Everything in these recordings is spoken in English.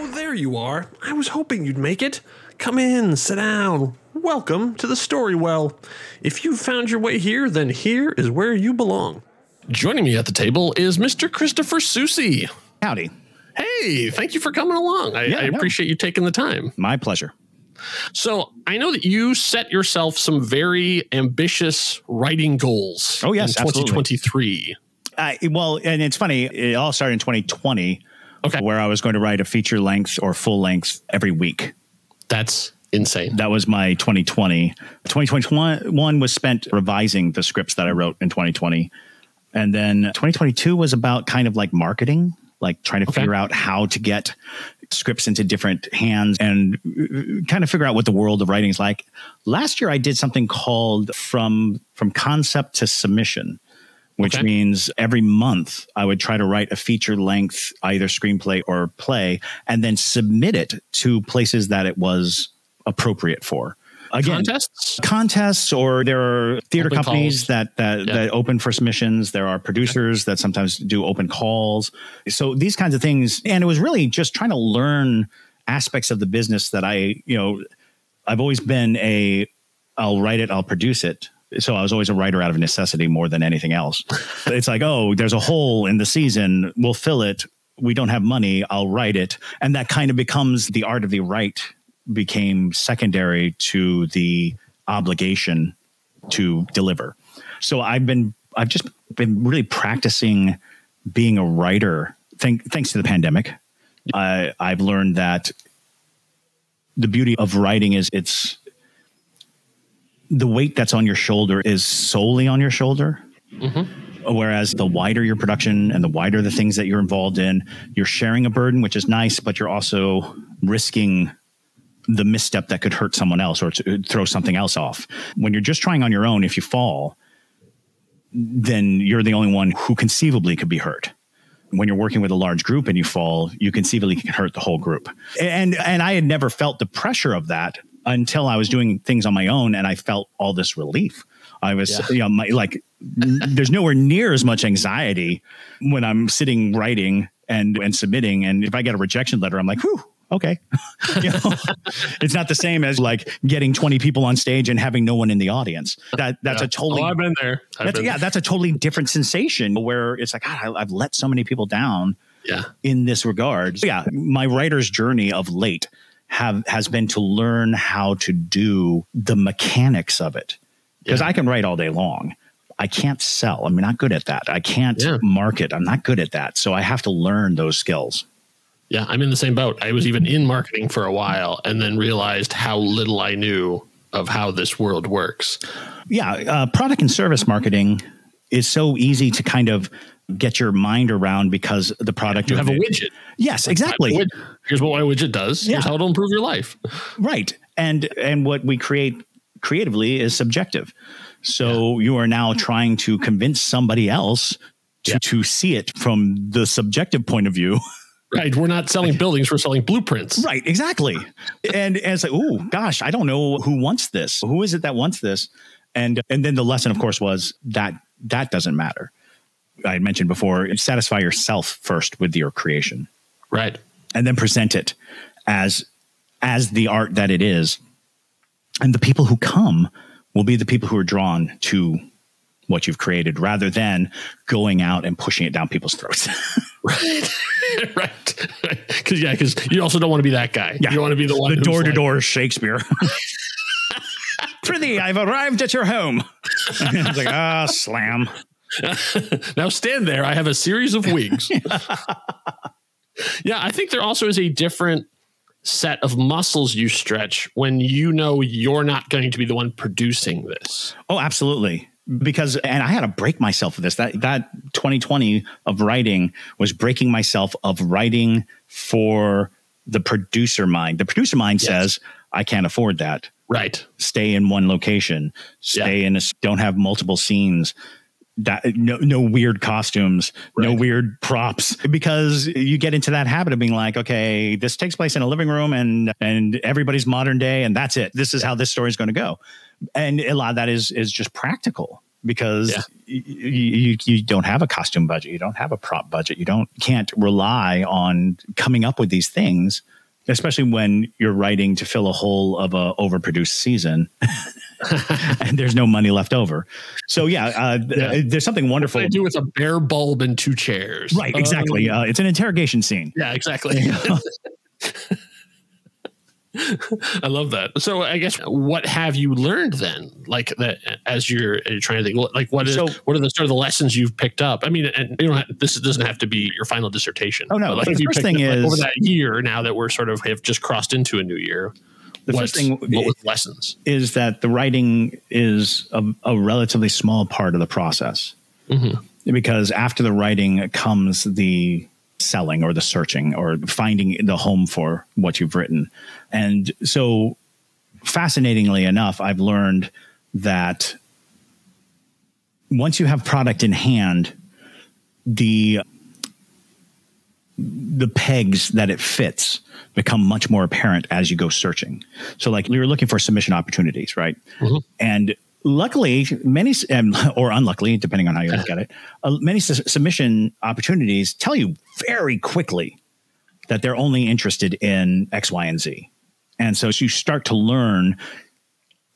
Oh, there you are. I was hoping you'd make it. Come in, sit down. Welcome to the Story Well. If you've found your way here, then here is where you belong. Joining me at the table is Mr. Christopher Soucy. Howdy. Hey, thank you for coming along. I, Yeah, I no. appreciate you taking the time. My pleasure. So, I know that you set yourself some very ambitious writing goals Oh, yes, in absolutely. 2023. I, well, and it's funny, it all started in 2020, Okay. where I was going to write a feature length or full length every week. That's insane. That was my 2020. 2021 was spent revising the scripts that I wrote in 2020. And then 2022 was about kind of like marketing, like trying to Okay. figure out how to get scripts into different hands and uh, kind of figure out what the world of writing is like. Last year I did something called from from concept to submission, which Okay. means every month I would try to write a feature length either screenplay or play and then submit it to places that it was appropriate for. Again, Contests? contests or there are theater Open companies calls. that that, Yeah. that open for submissions there are producers that sometimes do open calls so these kinds of things and it was really just trying to learn aspects of the business that i you know i've always been a i'll write it i'll produce it so i was always a writer out of necessity more than anything else. It's like oh there's a hole in the season. We'll fill it. We don't have money. I'll write it. And that kind of becomes the art of the write became secondary to the obligation to deliver. So i've been i've just been really practicing being a writer thank, thanks to the pandemic. I i've learned that the beauty of writing is it's the weight that's on your shoulder is solely on your shoulder mm-hmm. Whereas the wider your production and the wider the things that you're involved in, you're sharing a burden, which is nice, but you're also risking the misstep that could hurt someone else or to uh, throw something else off. When you're just trying on your own, if you fall, then you're the only one who conceivably could be hurt. When you're working with a large group and you fall, you conceivably can hurt the whole group. And and I had never felt the pressure of that until I was doing things on my own and I felt all this relief. I was, Yeah. you know, my, like, there's nowhere near as much anxiety when I'm sitting writing and and submitting. And if I get a rejection letter, I'm like, whew, okay. you know, it's not the same as like getting 20 people on stage and having no one in the audience. That that's Yeah. a totally Oh, I've been there. I've that's, been yeah, that's a totally different sensation where it's like, God, I, I've let so many people down Yeah. in this regard. So yeah, my writer's journey of late have has been to learn how to do the mechanics of it. Because Yeah. I can write all day long. I can't sell. I'm not good at that. I can't Yeah. market. I'm not good at that. So I have to learn those skills. Yeah, I'm in the same boat. I was even in marketing for a while and then realized how little I knew of how this world works. Yeah, uh, product and service marketing is so easy to kind of get your mind around because the product You have a widget. Yes, exactly. Widget. Here's what my widget does. Here's how it'll improve your life. right and and what we create creatively is subjective so you are now trying to convince somebody else to, Yeah. to see it from the subjective point of view Right. We're not selling buildings, we're selling blueprints. right exactly and, and it's like oh gosh i don't know who wants this who is it that wants this and and then the lesson of course was that that doesn't matter i had mentioned before satisfy yourself first with your creation Right. and then present it as as the art that it is and the people who come will be the people who are drawn to what you've created rather than going out and pushing it down people's throats Right. right. Because, yeah, because you also don't want to be that guy. Yeah. You want to be the one the door to door shakespeare prithee i've arrived at your home it's like ah slam now stand there. I have a series of wigs. yeah, I think there also is a different set of muscles you stretch when you know you're not going to be the one producing this. Oh, absolutely. Because and I had to break myself of this. That that 2020 of writing was breaking myself of writing for the producer mind. The producer mind Yes. says, I can't afford that. Right. Stay in one location. Stay in a don't have multiple scenes. That no no weird costumes, no weird props. Because you get into that habit of being like, okay, this takes place in a living room and and everybody's modern day and that's it. This is how this story is going to go and a lot of that is is just practical because Yeah. y- you, you don't have a costume budget, you don't have a prop budget, you don't can't rely on coming up with these things, especially when you're writing to fill a hole of a overproduced season, and there's no money left over. So yeah, uh, Yeah. there's something wonderful. What I do with a bare bulb and two chairs. Right, exactly. Um, uh, it's an interrogation scene. yeah, exactly. I love that. So I guess what have you learned then? Like that as you're, you're trying to think, like what is So- what are the sort of the lessons you've picked up? I mean, and you don't this doesn't have to be your final dissertation. Oh, no. Like The first thing up, like, is- over that year now that we're sort of have just crossed into a new year. The first thing what was lessons? is that the writing is a, a relatively small part of the process Mm-hmm. because after the writing comes the selling or the searching or finding the home for what you've written and so fascinatingly enough i've learned that once you have product in hand the the pegs that it fits become much more apparent as you go searching. So, like you're looking for submission opportunities, right? And luckily, many um, or unluckily, depending on how you look at it, uh, many su- submission opportunities tell you very quickly that they're only interested in X, Y, and Z. And so, you start to learn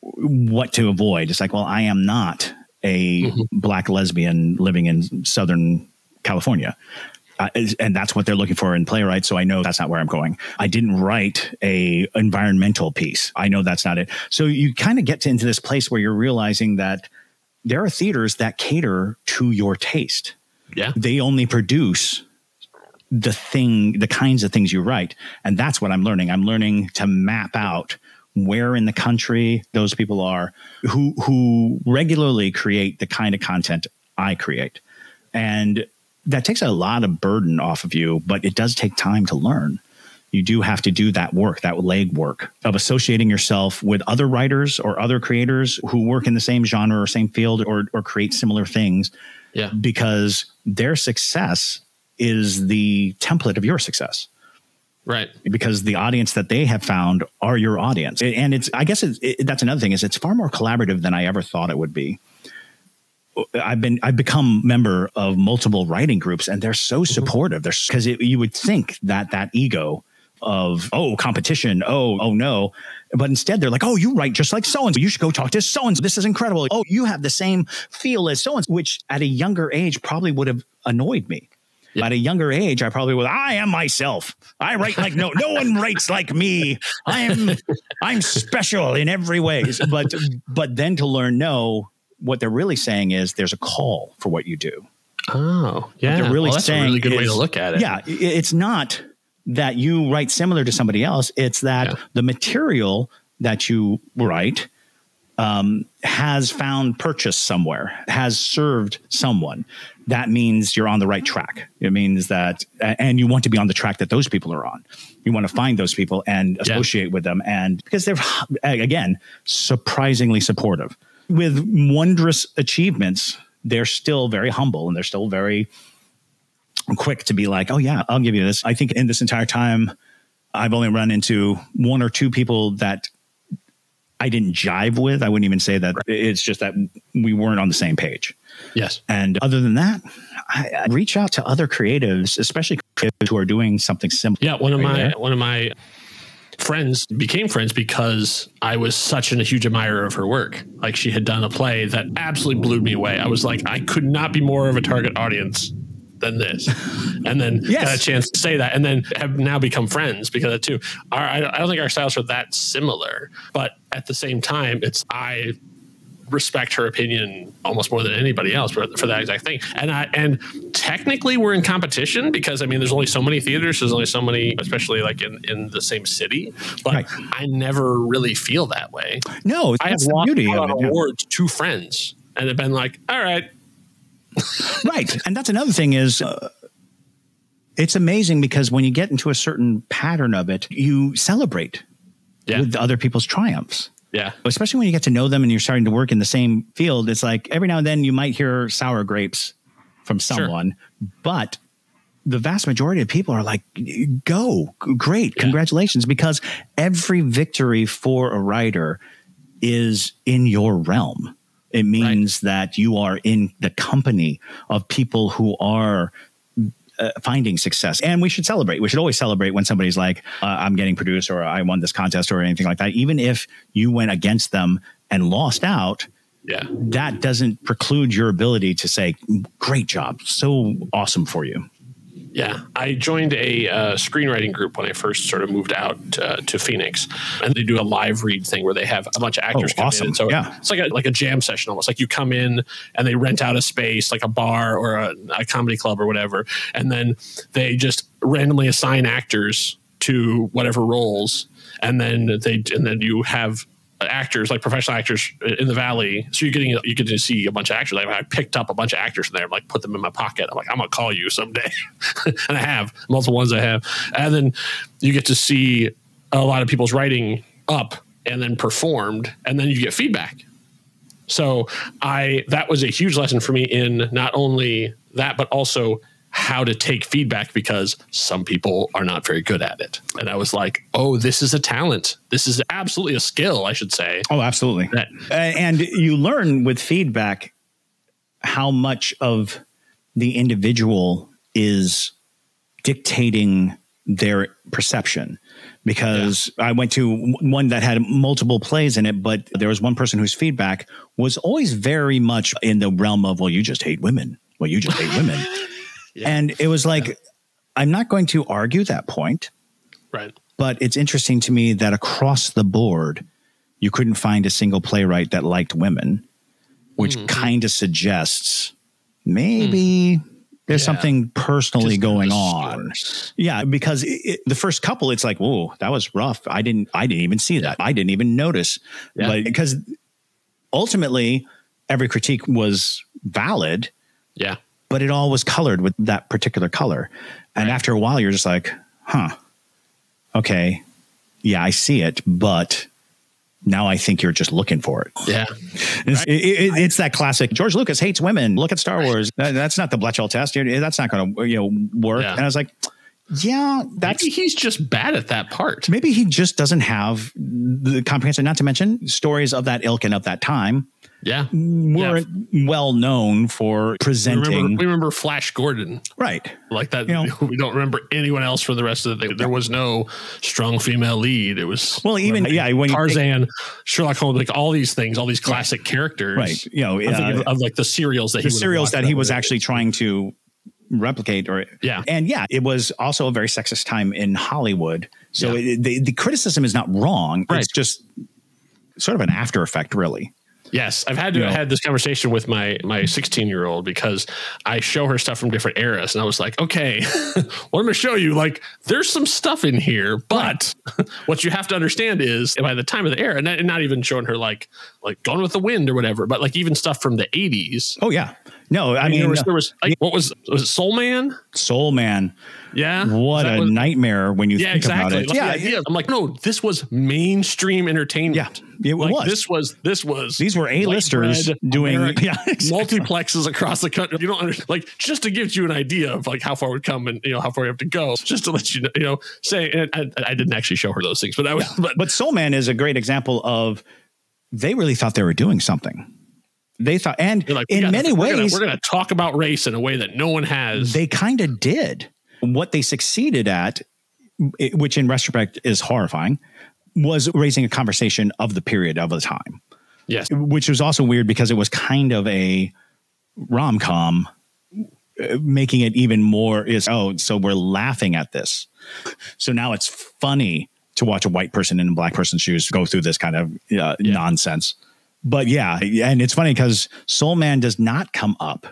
what to avoid. It's like, well, I am not a black lesbian living in Southern California. Uh, and that's what they're looking for in playwright. So I know that's not where I'm going. I didn't write a environmental piece. I know that's not it. So you kind of get to, into this place where you're realizing that there are theaters that cater to your taste. Yeah. They only produce the thing, the kinds of things you write. And that's what I'm learning. I'm learning to map out where in the country those people are who who regularly create the kind of content I create. And that takes a lot of burden off of you, but it does take time to learn. You do have to do that work, that leg work of associating yourself with other writers or other creators who work in the same genre or same field or, or create similar things Yeah. because their success is the template of your success. Right. because the audience that they have found are your audience. And it's i guess it's, it, that's another thing is it's far more collaborative than i ever thought it would be. Uh, I've been i've become member of multiple writing groups and they're so mm-hmm. supportive. They're because you would think that that ego of oh competition oh oh no. But instead they're like oh you write just like so and so you should go talk to so and so this is incredible. Oh you have the same feel as so and so which at a younger age probably would have annoyed me Yeah. at a younger age, I probably would. I am myself. I write like no, no one writes like me. I am, I'm special in every way. But, but then to learn, no, what they're really saying is there's a call for what you do. Oh, yeah. They're really well, that's saying a really good way to look at it. Yeah, it's not that you write similar to somebody else. It's that Yeah. the material that you write um, has found purchase somewhere, has served someone. That means you're on the right track. It means that, and you want to be on the track that those people are on. You want to find those people and associate with them, and because they're again surprisingly supportive with wondrous achievements. They're still very humble and they're still very quick to be like, oh yeah, I'll give you this. I think in this entire time, I've only run into one or two people that I didn't jive with. I wouldn't even say that. It's just that we weren't on the same page. Yes. And other than that, I, I reach out to other creatives, especially creatives who are doing something similar. Yeah, one of my there? one of my friends became friends because I was such a huge admirer of her work. Like she had done a play that absolutely blew me away. I was like, I could not be more of a target audience than this. And then Yes. got a chance to say that, and then have now become friends because of it too. Our, I, don't think our styles are that similar, but at the same time, it's I respect her opinion almost more than anybody else for, for that exact thing. And I and technically we're in competition because I mean there's only so many theaters, there's only so many, especially like in, in the same city. But Right. I never really feel that way. No, I have that's the lost beauty out of it. yeah. awards to friends and have been like, all right, right and that's another thing is uh, it's amazing because when you get into a certain pattern of it you celebrate yeah, with other people's triumphs. Yeah, especially when you get to know them and you're starting to work in the same field it's like every now and then you might hear sour grapes from someone but the vast majority of people are like go great Yeah. congratulations because every victory for a writer is in your realm It means right. that you are in the company of people who are uh, finding success. And we should celebrate. We should always celebrate when somebody's like, uh, I'm getting produced or I won this contest or anything like that. Even if you went against them and lost out, yeah, that doesn't preclude your ability to say, great job. So awesome for you. Yeah, I joined a uh, screenwriting group when I first sort of moved out uh, to Phoenix, and they do a live read thing where they have a bunch of actors oh, come awesome. in. So yeah. it's like a, like a jam session almost. Like you come in and they rent out a space, like a bar or a, a comedy club or whatever, and then they just randomly assign actors to whatever roles, and then they and then you have actors, like professional actors in the valley. So you're getting you get to see a bunch of actors. Like I picked up a bunch of actors from there, like put them in my pocket. I'm like, I'm gonna call you someday, and I have multiple ones I have. And then you get to see a lot of people's writing up and then performed, and then you get feedback. So I that was a huge lesson for me in not only that, but also how to take feedback because some people are not very good at it. And I was like, oh, this is a talent. This is absolutely a skill, I should say. Oh, absolutely. That, and you learn with feedback how much of the individual is dictating their perception because yeah. I went to one that had multiple plays in it, but there was one person whose feedback was always very much in the realm of, well, you just hate women. Well, you just hate women. And it was like, yeah. I'm not going to argue that point. Right. But it's interesting to me that across the board, you couldn't find a single playwright that liked women, which mm-hmm. kind of suggests maybe mm. there's yeah. something personally Just going on. Yeah, because it, the first couple, it's like, whoa, that was rough. I didn't, I didn't even see that. I didn't even notice. Yeah. But because ultimately, every critique was valid. Yeah but it all was colored with that particular color. And right. after a while, you're just like, huh, okay, yeah, I see it, but now I think you're just looking for it. Yeah. It's, it, it, it's, that classic George Lucas hates women. Look at Star Wars. That, that's not the Bechdel test. That's not going to you know work. Yeah. And I was like, yeah, that's maybe he's just bad at that part. Maybe he just doesn't have the comprehensive. Not to mention stories of that ilk and of that time yeah, weren't yeah. well known for presenting. We remember, we remember, Flash Gordon, right? Like that. You know, we don't remember anyone else for the rest of the thing. There was no strong female lead. It was well, even yeah, when Tarzan, Sherlock Holmes, like all these things, all these classic characters, right? You know, uh, of, of, like the serials that the serials that he was actually trying to replicate or yeah and yeah it was also a very sexist time in hollywood so yeah. it, the, the criticism is not wrong right. it's just sort of an after effect really Yes, I've had to you know, had this conversation with my my 16 year old because I show her stuff from different eras, and I was like, okay, what I'm going to show you, like, there's some stuff in here, but right. what you have to understand is by the time of the era, and not, and not even showing her like like Gone with the Wind or whatever, but like even stuff from the 80s. Oh yeah, no, I, I mean, uh, there was, there was like, what was was it Soul Man? Soul Man. Yeah. What a was, nightmare when you yeah, think exactly. about it. Like, yeah, yeah. I'm like, no, this was mainstream entertainment. Yeah. It like, was. This was this was these were A-listers doing yeah, exactly. multiplexes across the country. You don't understand like just to give you an idea of like how far we'd come and you know how far we have to go. Just to let you know, you know, say I, I didn't actually show her those things, but I was yeah. but, but Soul Man is a great example of they really thought they were doing something they thought, and like, in many we're ways, we're going to talk about race in a way that no one has. They kind of did. What they succeeded at, which in retrospect is horrifying, was raising a conversation of the period of the time. Yes. Which was also weird because it was kind of a rom com, uh, making it even more is, oh, so we're laughing at this. So now it's funny to watch a white person in a black person's shoes go through this kind of uh, yeah. nonsense but yeah, and it's funny because Soul Man does not come up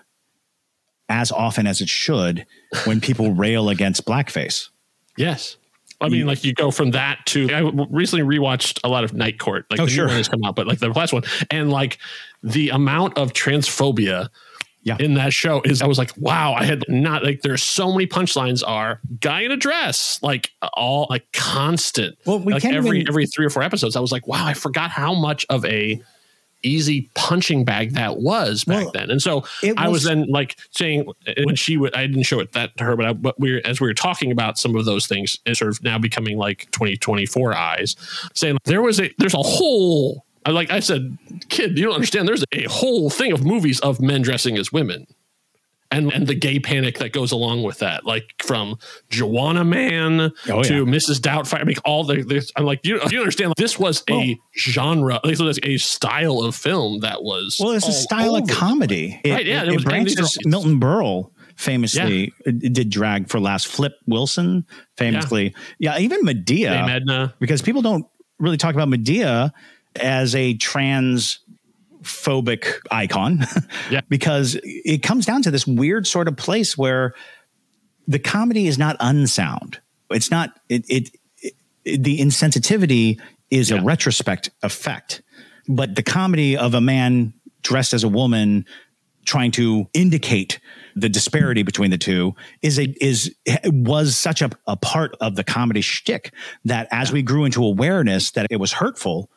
as often as it should when people rail against blackface. Yes. I mean, like you go from that to I recently rewatched a lot of Night Court, like oh, the sure. new one has come out, but like the last one, and like the amount of transphobia yeah. in that show is I was like, wow, I had not like there's so many punchlines are guy in a dress, like all like constant. Well, we like can't every even, every three or four episodes, I was like, wow, I forgot how much of a easy punching bag that was back well, then. And so was, I was then like saying uh, when she would, I didn't show it that to her, but, I, but we were, as we were talking about some of those things, it's sort of now becoming like 2024 eyes saying there was a, there's a whole like I said, kid, you don't understand. There's a whole thing of movies of men dressing as women. And, and the gay panic that goes along with that, like from Juwanna Mann Oh, to yeah. Mrs. Doubtfire. I mean, all the this, I'm like, you, you understand? This was a genre, this was a style of film that was Well, it's a style of comedy. It, Right, yeah, it, there it was- branches. are- Milton Berle famously uh, did drag for last. Flip Wilson famously, yeah, even Madea, because people don't really talk about Madea as a trans phobic icon Yeah. because it comes down to this weird sort of place where the comedy is not unsound it's not it, it, it the insensitivity is Yeah. a retrospect effect but the comedy of a man dressed as a woman trying to indicate the disparity between the two is a is was such a, a part of the comedy shtick that as we grew into awareness that it was hurtful,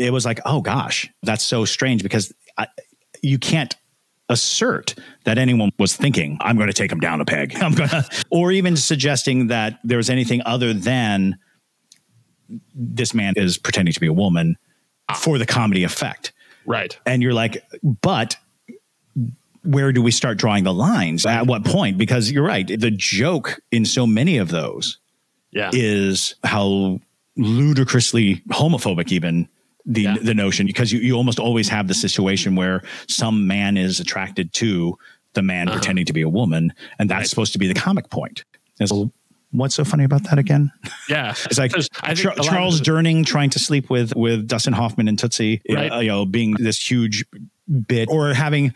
it was like, oh gosh, that's so strange because I, you can't assert that anyone was thinking, I'm going to take him down a peg. I'm going to, or even suggesting that there was anything other than this man is pretending to be a woman for the comedy effect. Right. And you're like, but where do we start drawing the lines? At what point? Because you're right. The joke in so many of those Yeah. is how ludicrously homophobic even the Yeah. the notion because you, you almost always have the situation where some man is attracted to the man pretending to be a woman and that's Uh-huh. Right. supposed to be the comic point. It's, what's so funny about that again? yeah. It's like Because I Char- a of Charles Durning trying to sleep with with Dustin Hoffman and Tootsie, uh, you know, being this huge bit, or having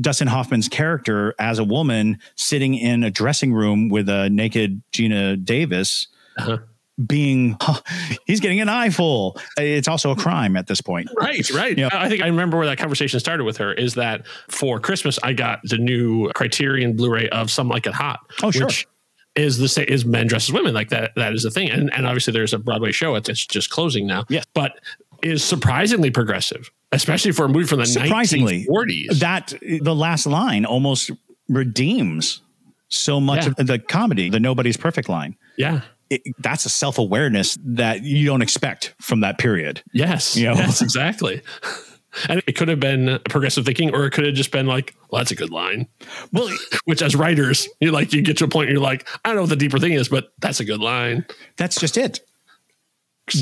Dustin Hoffman's character as a woman sitting in a dressing room with a naked Geena Davis. Uh-huh. Being, huh, he's getting an eyeful. It's also a crime at this point. Right, right. Yeah. I think I remember where that conversation started with her is that for Christmas I got the new Criterion Blu-ray of Some Like It Hot. Oh, sure. Which is the same is men dress as women. Like that that is a thing. And and obviously there's a Broadway show. It's, it's just closing now. Yes. But is surprisingly progressive, especially for a movie from the Surprisingly, 1940s. that the last line almost redeems so much Yeah. of the comedy, the nobody's perfect line. yeah. It, that's a self awareness that you don't expect from that period. Yes. You know? Yes, exactly. And it could have been progressive thinking, or it could have just been like, well, that's a good line. Well, Which as writers, you like you get to a point where you're like, I don't know what the deeper thing is, but that's a good line. that's just it.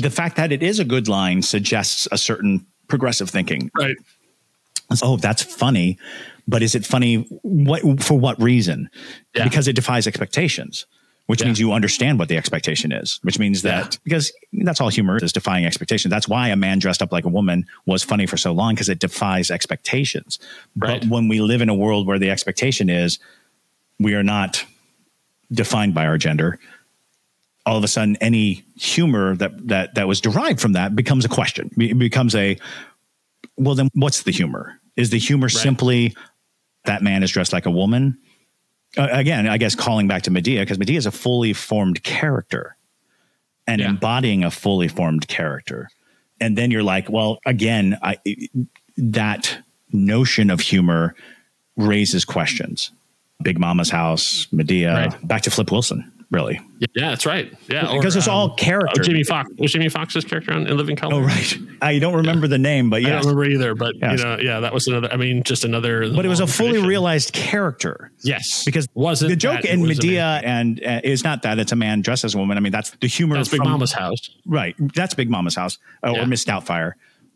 The fact that it is a good line suggests a certain progressive thinking. Right. Oh, that's funny, but is it funny? What for? What reason? Yeah. Because it defies expectations, which Yeah. means you understand what the expectation is. Which means that Yeah. because that's all humor is defying expectations. That's why a man dressed up like a woman was funny for so long because it defies expectations. Right. But when we live in a world where the expectation is we are not defined by our gender, all of a sudden any humor that that that was derived from that becomes a question. It becomes a well then what's the humor? Is the humor simply that man is dressed like a woman? Uh, again, I guess calling back to Madea because Madea is a fully formed character and Yeah. embodying a fully formed character. And then you're like, well, again, I that notion of humor raises questions. Big Mama's house, Madea, Right. back to Flip Wilson, really. Yeah, that's right. Yeah. or, Because it's all um, character. oh, Jamie Foxx. Was Jamie Foxx's character on In Living Color? Oh, right. I don't remember the name, but yeah, I don't remember either, but Yes. you know, yeah, that was another. I mean, just another. But it was a fully tradition. realized character. Yes, Because wasn't the joke in Madea and uh, is not that it's a man dressed as a woman. I mean, that's the humor That's Big Mama's house. right. That's Big Mama's house uh, Yeah. or Miss Doubtfire.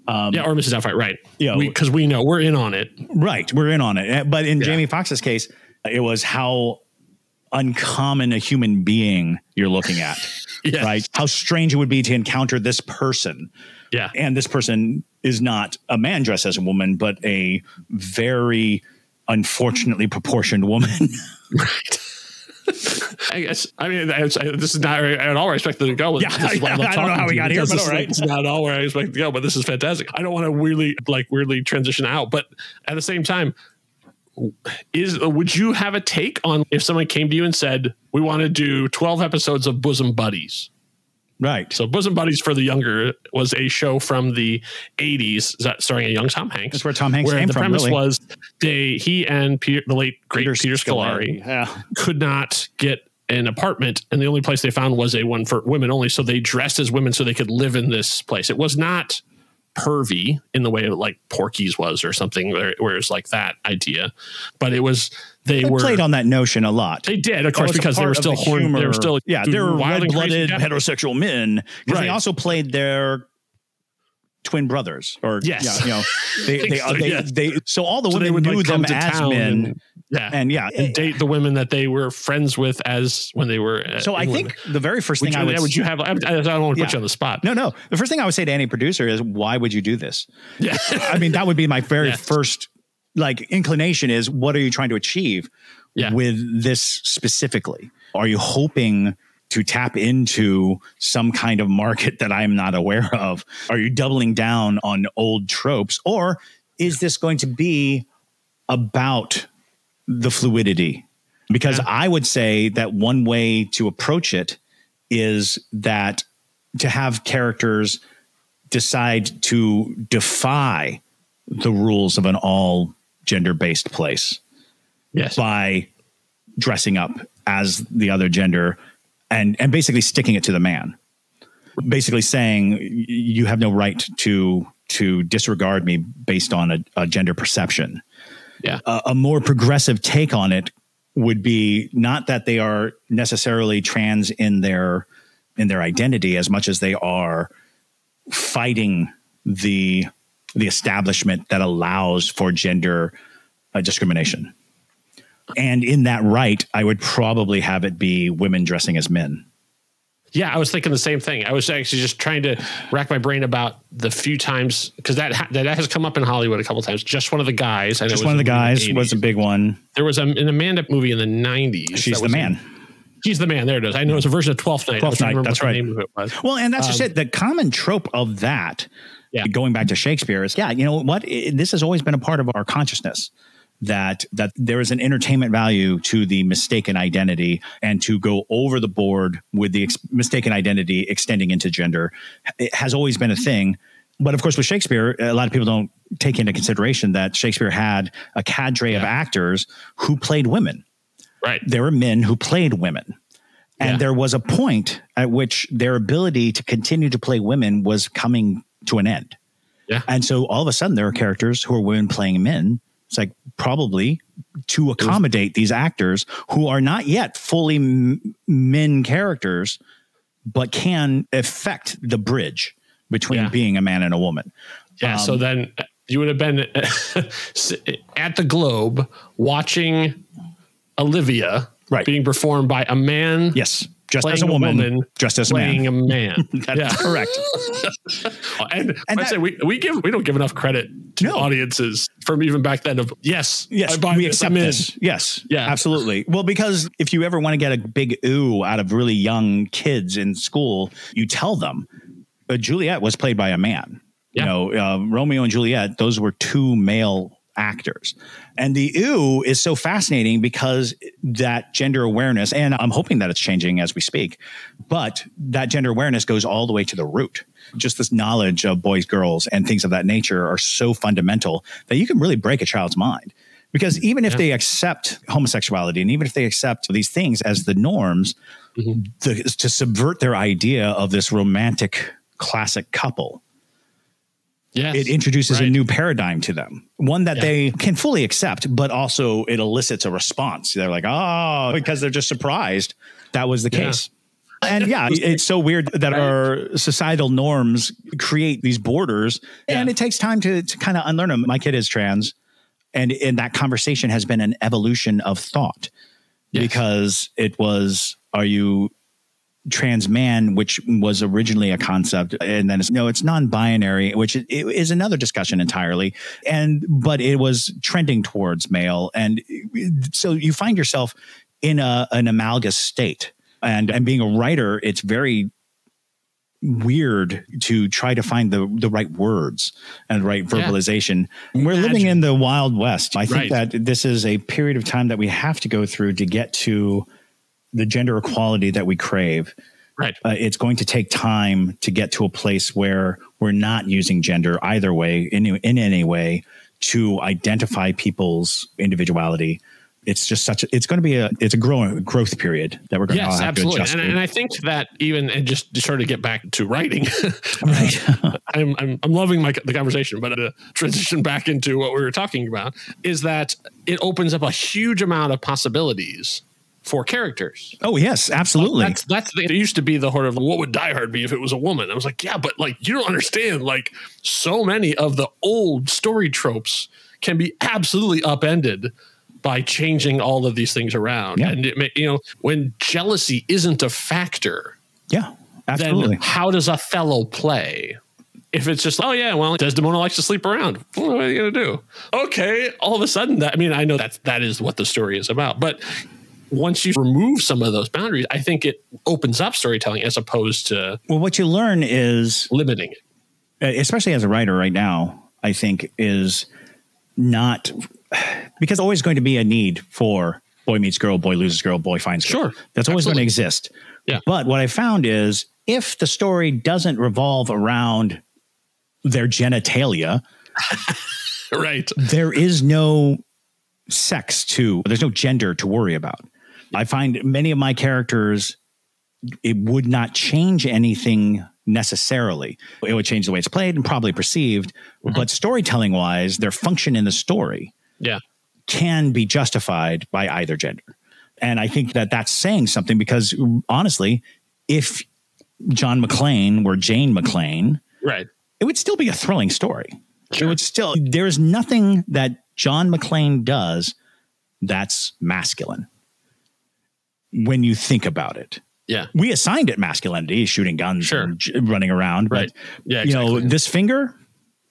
yeah, or Mrs. Doubtfire. Right. Yeah. because we, know we're in on it. Right, we're in on it. Uh, But in Yeah. Jamie Foxx's case, it was how uncommon a human being you're looking at. Yes. Right, how strange it would be to encounter this person, Yeah. and this person is not a man dressed as a woman, but a very unfortunately proportioned woman. Right. I guess. I mean, I, I, this is not at all where I expected to go. With Yeah, this I love don't know how we got here, but all right. It's not at all where I expected to go, but this is fantastic. I don't want to weirdly, like, weirdly transition out, but at the same time, is would you have a take on if someone came to you and said, "We want to do twelve episodes of Bosom Buddies"? right. So, Bosom Buddies for the younger was a show from the '80s that starring a young Tom Hanks. That's where Tom Hanks where came the from, premise really. was they he and Peter, the late great Peter, Scolari, Yeah. could not get an apartment, and the only place they found was a one for women only. So they dressed as women so they could live in this place. It was not pervy in the way of like Porky's was or something, where, where it's like that idea. But it was they, They were played on that notion a lot. They did, of course, because they were still the horny. They were still yeah, they were wild red-blooded heterosexual men because they also played their twin brothers or Yes. yeah, you know they they, so, they, yes. they so all the So women would knew like them as men and, yeah, and yeah and date the women that they were friends with as when they were. uh, so I in think the very first Would thing you, I would, would you have? I, I don't want to put you on the spot. no no the first thing I would say to any producer is why would you do this Yeah. I mean that would be my very Yes. first like inclination is what are you trying to achieve Yeah. with this specifically are you hoping to tap into some kind of market that I'm not aware of? Are you doubling down on old tropes or is this going to be about the fluidity? Because Yeah. I would say that one way to approach it is that to have characters decide to defy the rules of an all gender based place yes. by dressing up as the other gender and and basically sticking it to the man basically saying you have no right to to disregard me based on a, a gender perception Yeah. a, a more progressive take on it would be not that they are necessarily trans in their in their identity as much as they are fighting the the establishment that allows for gender uh, discrimination. And in that right, I would probably have it be women dressing as men. Yeah, I was thinking the same thing. I was actually just trying to rack my brain about the few times because that ha- that has come up in Hollywood a couple times. Just one of the guys, it Just one of the a guys was a big one. There was a, an Amanda movie in the '90s. She's the man. She's the man. There it is. I know it's a version of Twelfth Night. Twelfth was trying to Night, that's right. Name of it was. Well, and that's Um, just it. The common trope of that, Yeah. going back to Shakespeare, is yeah, you know what? I- this has always been a part of our consciousness that that there is an entertainment value to the mistaken identity, and to go over the board with the ex- mistaken identity extending into gender it has always been a thing. But of course, with Shakespeare, a lot of people don't take into consideration that Shakespeare had a cadre of actors who played women Right. there were men who played women. And Yeah. there was a point at which their ability to continue to play women was coming to an end. Yeah. And so all of a sudden there are characters who are women playing men. It's like probably to accommodate these actors who are not yet fully m- men characters, but can affect the bridge between Yeah. being a man and a woman. Yeah. so Um, then you would have been at the Globe watching Olivia Right. being performed by a man. Yes. Just Playing as a a woman, woman, just as a Playing man. a man. That's yeah. correct. And, And I that- say we, we give we don't give enough credit to No. audiences from even back then of yes Yes, I buy we this, accept I'm in. this. Yes, Yeah. absolutely. Well, because if you ever want to get a big ooh out of really young kids in school, you tell them. Uh, Juliet was played by a man. Yeah. You know, uh, Romeo and Juliet; those were two male actors, and the ooh is so fascinating because that gender awareness, and I'm hoping that it's changing as we speak, but that gender awareness goes all the way to the root. Just this knowledge of boys, girls, and things of that nature are so fundamental that you can really break a child's mind. Because even if Yeah. they accept homosexuality and even if they accept these things as the norms, Mhm. the, to subvert their idea of this romantic classic couple, Yes. it introduces a new paradigm to them, one that Yeah. they can fully accept, but also it elicits a response. They're like, oh, because they're just surprised that was the Yeah. case. And yeah, it's so weird that our societal norms create these borders, and it takes time to, to kind of unlearn them. My kid is trans, and in that conversation has been an evolution of thought Yes. because it was, are you trans man, which was originally a concept, and then it's no, it's non-binary, which is another discussion entirely. And but it was trending towards male, and so you find yourself in a an amalgamous state. And and being a writer, it's very weird to try to find the the right words and right Yeah. verbalization. We're living in the wild west. I think Right. that this is a period of time that we have to go through to get to the gender hmm. equality that we crave. right. Uh, it's going to take time to get to a place where we're not using gender either way in in any way to identify people's individuality, it's just such a, it's going to be a it's a growing growth period that we're going yes, to have absolutely. to adjust and, and I think that even and just to sort of get back to writing, right. Uh, I'm, I'm I'm loving my the conversation, but to transition back into what we were talking about is that it opens up a huge amount of possibilities for characters. oh yes, absolutely. That's that's the, it used to be the sort of what would Die Hard be if it was a woman. I was like, yeah, but like you don't understand. Like so many of the old story tropes can be absolutely upended by changing all of these things around. Yeah. And it may, you know, when jealousy isn't a factor, yeah, absolutely. then how does Othello play? If it's just, oh yeah, well, Desdemona likes to sleep around. What are you gonna do? Okay, all of a sudden, that I mean, I know that that is what the story is about, but once you remove some of those boundaries, I think it opens up storytelling as opposed to well, what you learn is limiting it. Uh, especially as a writer right now, I think is not because there's always going to be a need for boy meets girl, boy loses girl, boy finds girl. Sure. That's always going to exist. Yeah. But what I found is if the story doesn't revolve around their genitalia, Right. there is no sex to, there's no gender to worry about. I find many of my characters, it would not change anything necessarily. It would change the way it's played and probably perceived, mm-hmm. but storytelling wise, their function in the story Yeah. can be justified by either gender. And I think that that's saying something because honestly, if John McClane were Jane McClane, Right. it would still be a thrilling story. Sure. It would still, there's nothing that John McClane does that's masculine when you think about it. Yeah. We assigned it masculinity, shooting guns, Sure. and j- running around, Right. but Yeah. you know, this finger,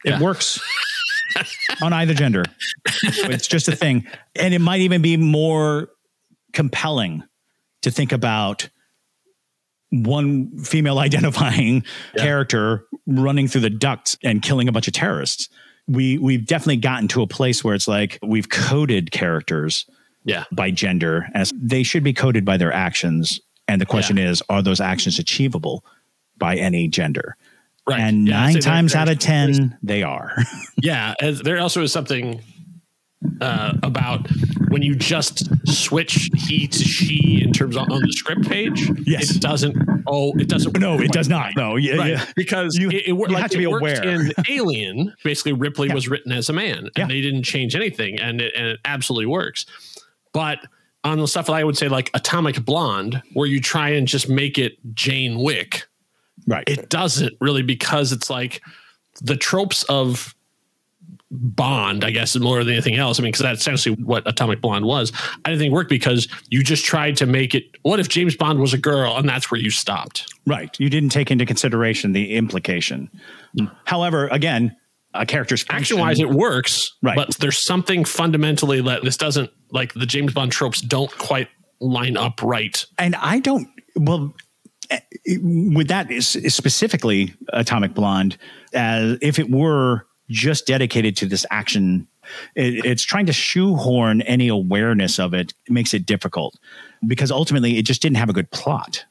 it Yeah. works on either gender. It's just a thing. And it might even be more compelling to think about one female identifying Yeah. character running through the ducts and killing a bunch of terrorists. We we've definitely gotten to a place where it's like we've coded characters yeah. by gender as they should be coded by their actions. And the question is, are those actions achievable by any gender? Right. And Yeah, nine times out of 10, they are. Yeah, there also is something uh, about when you just switch he to she in terms of on the script page. Yes. it doesn't. Oh, it doesn't. no, it does not. No, yeah, Right, yeah. because You- it, it, you like, have to be aware. In Alien, basically, Ripley was written as a man, and Yeah. they didn't change anything, and it, and it absolutely works. But on the stuff that I would say, like Atomic Blonde, where you try and just make it Jane Wick, Right. it doesn't really because it's like the tropes of Bond, I guess, more than anything else. I mean, because that's essentially what Atomic Blonde was. I didn't think it worked because you just tried to make it. What if James Bond was a girl, and that's where you stopped? right. You didn't take into consideration the implication. Hmm. However, again, a character's Action wise, it works, Right. But there's something fundamentally that this doesn't like the James Bond tropes don't quite line up right. and I don't well eh, with that specifically Atomic Blonde, as if it were just dedicated to this action, it, it's trying to shoehorn any awareness of it. It makes it difficult because ultimately it just didn't have a good plot,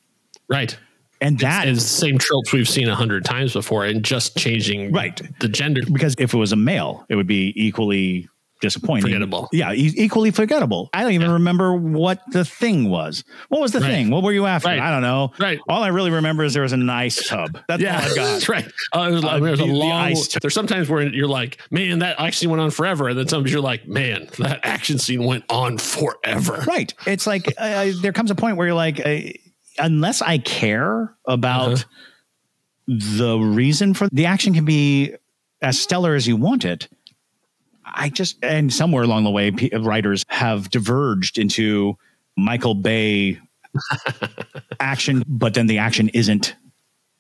Right. And that It's is the same tropes we've seen a hundred times before, and just changing Right. the gender. because if it was a male, it would be equally disappointing. Forgettable. Yeah, equally forgettable. I don't even remember what the thing was. What was the Right. thing? What were you after? Right. I don't know. Right. All I really remember is there was an ice tub. That's all I got. that's right. Uh, there's, Uh, there's the- a the long. ice t- there's sometimes where you're like, man, that action went on forever, and then sometimes you're like, man, that action scene went on forever. Right. It's like uh, there comes a point where you're like, uh, unless I care about Uh-huh. the reason for the action can be as stellar as you want it. I just and somewhere along the way, writers have diverged into Michael Bay action, but then the action isn't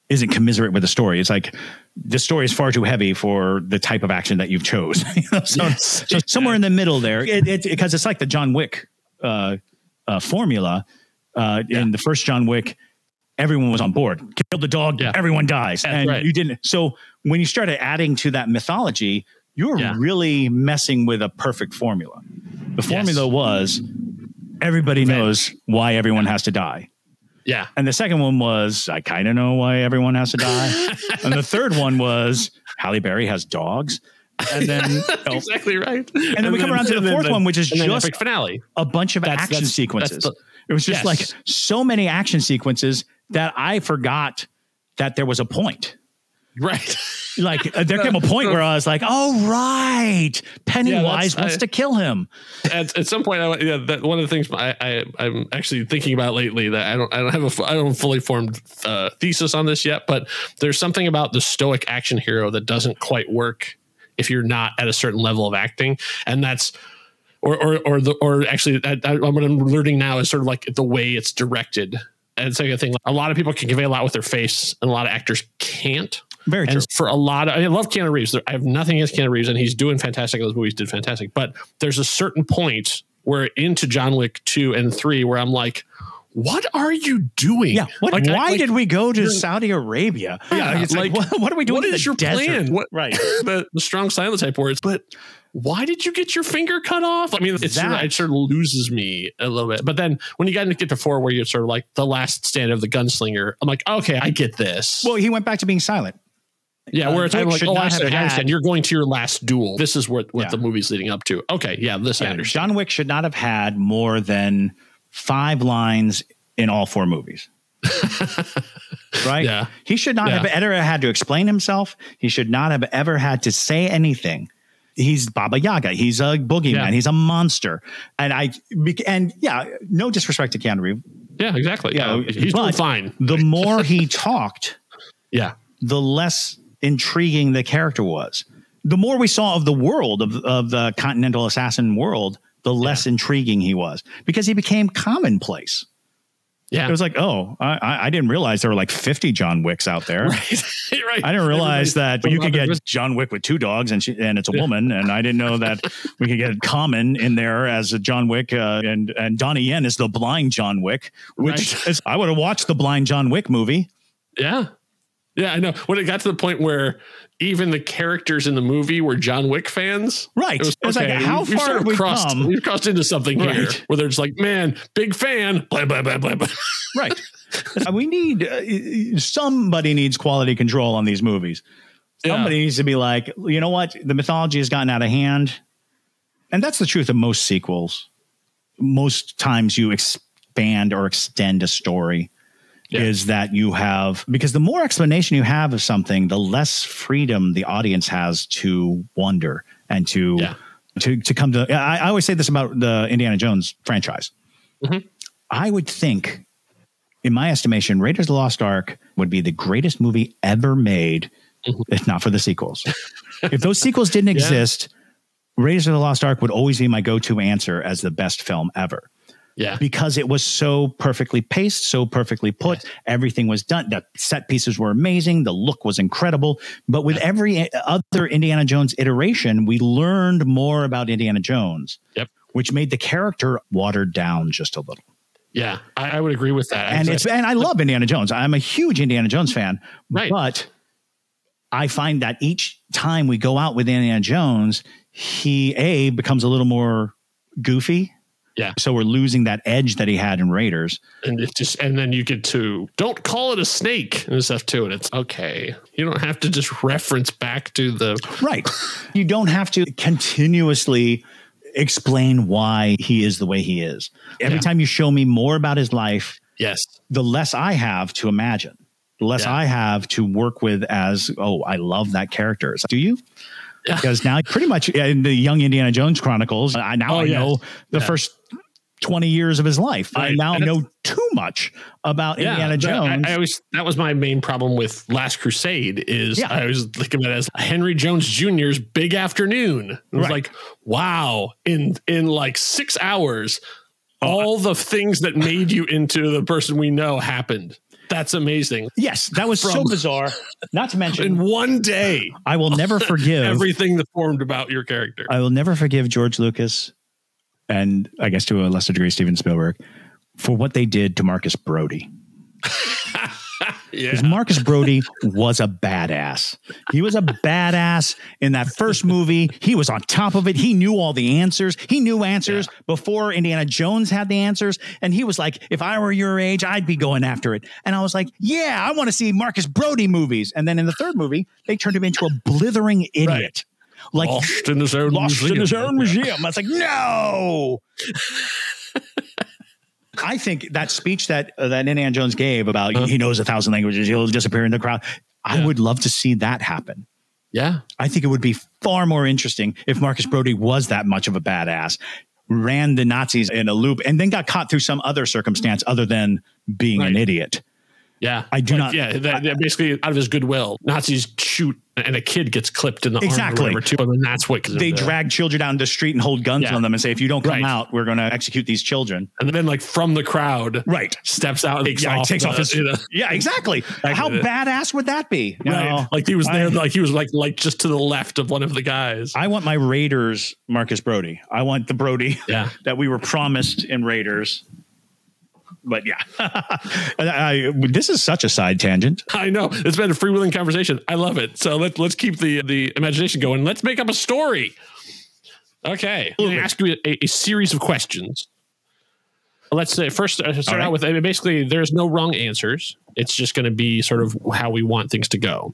isn't commiserate with the story. It's like the story is far too heavy for the type of action that you've chose. You know, so, Yes. so somewhere in the middle there, it, it, because it's like the John Wick uh, uh, formula. Uh, In the first John Wick, everyone was on board. Kill the dog, Yeah. everyone dies, That's and right. you didn't. So when you started adding to that mythology, you're Yeah. really messing with a perfect formula. The Yes. formula was everybody knows why everyone has to die. Yeah. And the second one was, I kind of know why everyone has to die. and the third one was, Halle Berry has dogs. and then you know, exactly right. and then we come around to the fourth one, which is just finale. a bunch of That's- action that's- sequences. that's the- it was just Yes. like so many action sequences that I forgot that there was a point. Right. Like uh, there came a point where I was like, "Oh right, Pennywise that's- wants I- to kill him." at, at some point, I, yeah, that one of the things I, I I'm actually thinking about lately that I don't I don't have a I don't fully formed uh, thesis on this yet, but there's something about the stoic action hero that doesn't quite work if you're not at a certain level of acting, and that's. Or, or, or the, or actually, I, I, what I'm learning now is sort of like the way it's directed. And it's like a thing. A lot of people can convey a lot with their face, and a lot of actors can't. Very true. For a lot of, I love Keanu Reeves. I have nothing against Keanu Reeves, and he's doing fantastic. Those movies did fantastic. But there's a certain point where into John Wick two and three where I'm like, what are you doing? Yeah. What, Like, I- why like, did we go to Saudi Arabia? Yeah, it's like, like, what, what are we doing? What is your desert? plan? What Right. the, the strong silent type words, but why did you get your finger cut off? I mean, it's sort of, That- it sort of loses me a little bit. But then when you got to get to four, where you're sort of like the last stand of the gunslinger, I'm like, okay, I get this. Well, he went back to being silent. Yeah, Uh, where it's like, oh, I understand, I understand. You're going to your last duel. This is what, what Yeah. the movie's leading up to. Okay, yeah, this I understand. John Wick should not have had more than five lines in all four movies. right? Yeah. He should not Yeah. have ever had to explain himself. He should not have ever had to say anything. He's Baba Yaga. He's a boogeyman. Yeah. He's a monster. And I and yeah, no disrespect to Keanu Reeves. Yeah, exactly. Yeah, know, he's doing fine. The more he talked, Yeah, the less intriguing the character was. The more we saw of the world of, of the continental assassin world, the less intriguing he was because he became commonplace. Yeah. It was like, oh, I, I- didn't realize there were like 50 John Wicks out there. right, right. I didn't realize that you could get Everybody's- John Wick with two dogs and she, and it's a woman. And I didn't know that we could get Common in there as a John Wick uh, and and Donnie Yen is the blind John Wick, which Right. is, I would have watched the blind John Wick movie. Yeah, yeah. I know. When it got to the point where even the characters in the movie were John Wick fans, Right. It was, It was like, how we've far sort have of we crossed, come? We've crossed into something here Right. where they're just like, man, big fan. Blah blah blah blah blah. Right. we need uh, somebody needs quality control on these movies. Yeah. Somebody needs to be like, you know what? The mythology has gotten out of hand. And that's the truth of most sequels. Most times you expand or extend a story Yeah. is that you have because the more explanation you have of something, the less freedom the audience has to wonder and to Yeah. to to come to I, I always say this about the Indiana Jones franchise. Mhm. I would think in my estimation, Raiders of the Lost Ark would be the greatest movie ever made, if not for the sequels. if those sequels didn't Yeah. exist, Raiders of the Lost Ark would always be my go-to answer as the best film ever Yeah, because it was so perfectly paced, so perfectly put. Everything was done. The set pieces were amazing. The look was incredible. But with every eh, other Indiana Jones iteration, we learned more about Indiana Jones, Yep. which made the character watered down just a little yeah. I, I would agree with that. and it's and I love Indiana Jones. I'm a huge Indiana Jones fan, Right. but I find that each time we go out with Indiana Jones, he a becomes a little more goofy. Yeah. So we're losing that edge that he had in Raiders. and it just and then you get to don't call it a snake and stuff too, and it's okay. You don't have to just reference back to the Right. you don't have to continuously explain why he is the way he is. Every Yeah. time you show me more about his life, yes, the less I have to imagine, the less Yeah. I have to work with as, oh, I love that character. Do you? Yeah. Because now, pretty much in the Young Indiana Jones Chronicles, I now Oh, I yes. know the Yeah. first 20 years of his life. I now And know too much about Indiana Jones. I, I always that was my main problem with Last Crusade is Yeah. I was thinking of it as Henry Jones Jr.'s Big Afternoon. It was Right. like, wow, in in like six hours, Oh, all the things that made you into the person we know happened. That's amazing. yes, that was so bizarre. Not to mention, In one day, I will never forgive everything that formed about your character. I will never forgive George Lucas and I guess to a lesser degree Steven Spielberg for what they did to Marcus Brody. yeah. Because Marcus Brody was a badass. He was a badass in that first movie. He was on top of it. He knew all the answers. He knew answers before Indiana Jones had the answers. And he was like, if I were your age, I'd be going after it. And I was like, yeah, I want to see Marcus Brody movies. And then in the third movie, they turned him into a blithering idiot. Like lost in his own lost museum. in his own museum. I was like, no. I think that speech that uh, that Indiana Jones gave about Uh-huh. he knows a thousand languages, he'll disappear in the crowd. I Yeah. would love to see that happen. Yeah. I think it would be far more interesting if Marcus Brody was that much of a badass, ran the Nazis in a loop, and then got caught through some other circumstance other than being an idiot. Yeah. I do Like, not- Yeah. That, that basically, out of his goodwill, Nazis shoot and a kid gets clipped in the Exactly. arm or whatever. And that's what They the- drag children down the street and hold guns Yeah. on them and say, if you don't come Right. out, we're going to execute these children. And then, like, from the crowd, Right. steps out and takes Yeah, off. takes the- off his. you know, Yeah, exactly. How badass would that be? Right. Like he was there, I- like he was like like just to the left of one of the guys. I want my Raiders Marcus Brody. I want the Brody Yeah. that we were promised in Raiders. But yeah, And I, this is such a side tangent. I know it's been a freewheeling conversation. I love it. So let's let's keep the the imagination going. Let's make up a story. Okay, I'm going to ask you a, a series of questions. Let's say first uh, start right. out with I mean, basically there's no wrong answers. It's just going to be sort of how we want things to go.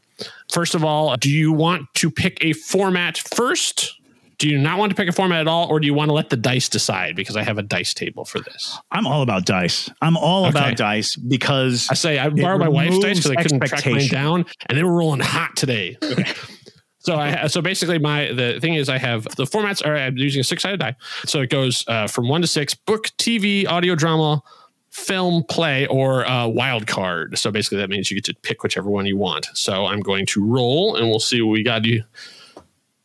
First of all, do you want to pick a format first? Do you not want to pick a format at all, or do you want to let the dice decide? Because I have a dice table for this. I'm all about dice. I'm all Okay. about dice because I say I borrowed my wife's dice because I couldn't track mine down, and they were rolling hot today. so I so basically my the thing is I have the formats are I'm using a six sided die, so it goes uh, from one to six: book, TV, audio drama, film, play, or uh, wild card. So basically that means you get to pick whichever one you want. So I'm going to roll, and we'll see what we got. You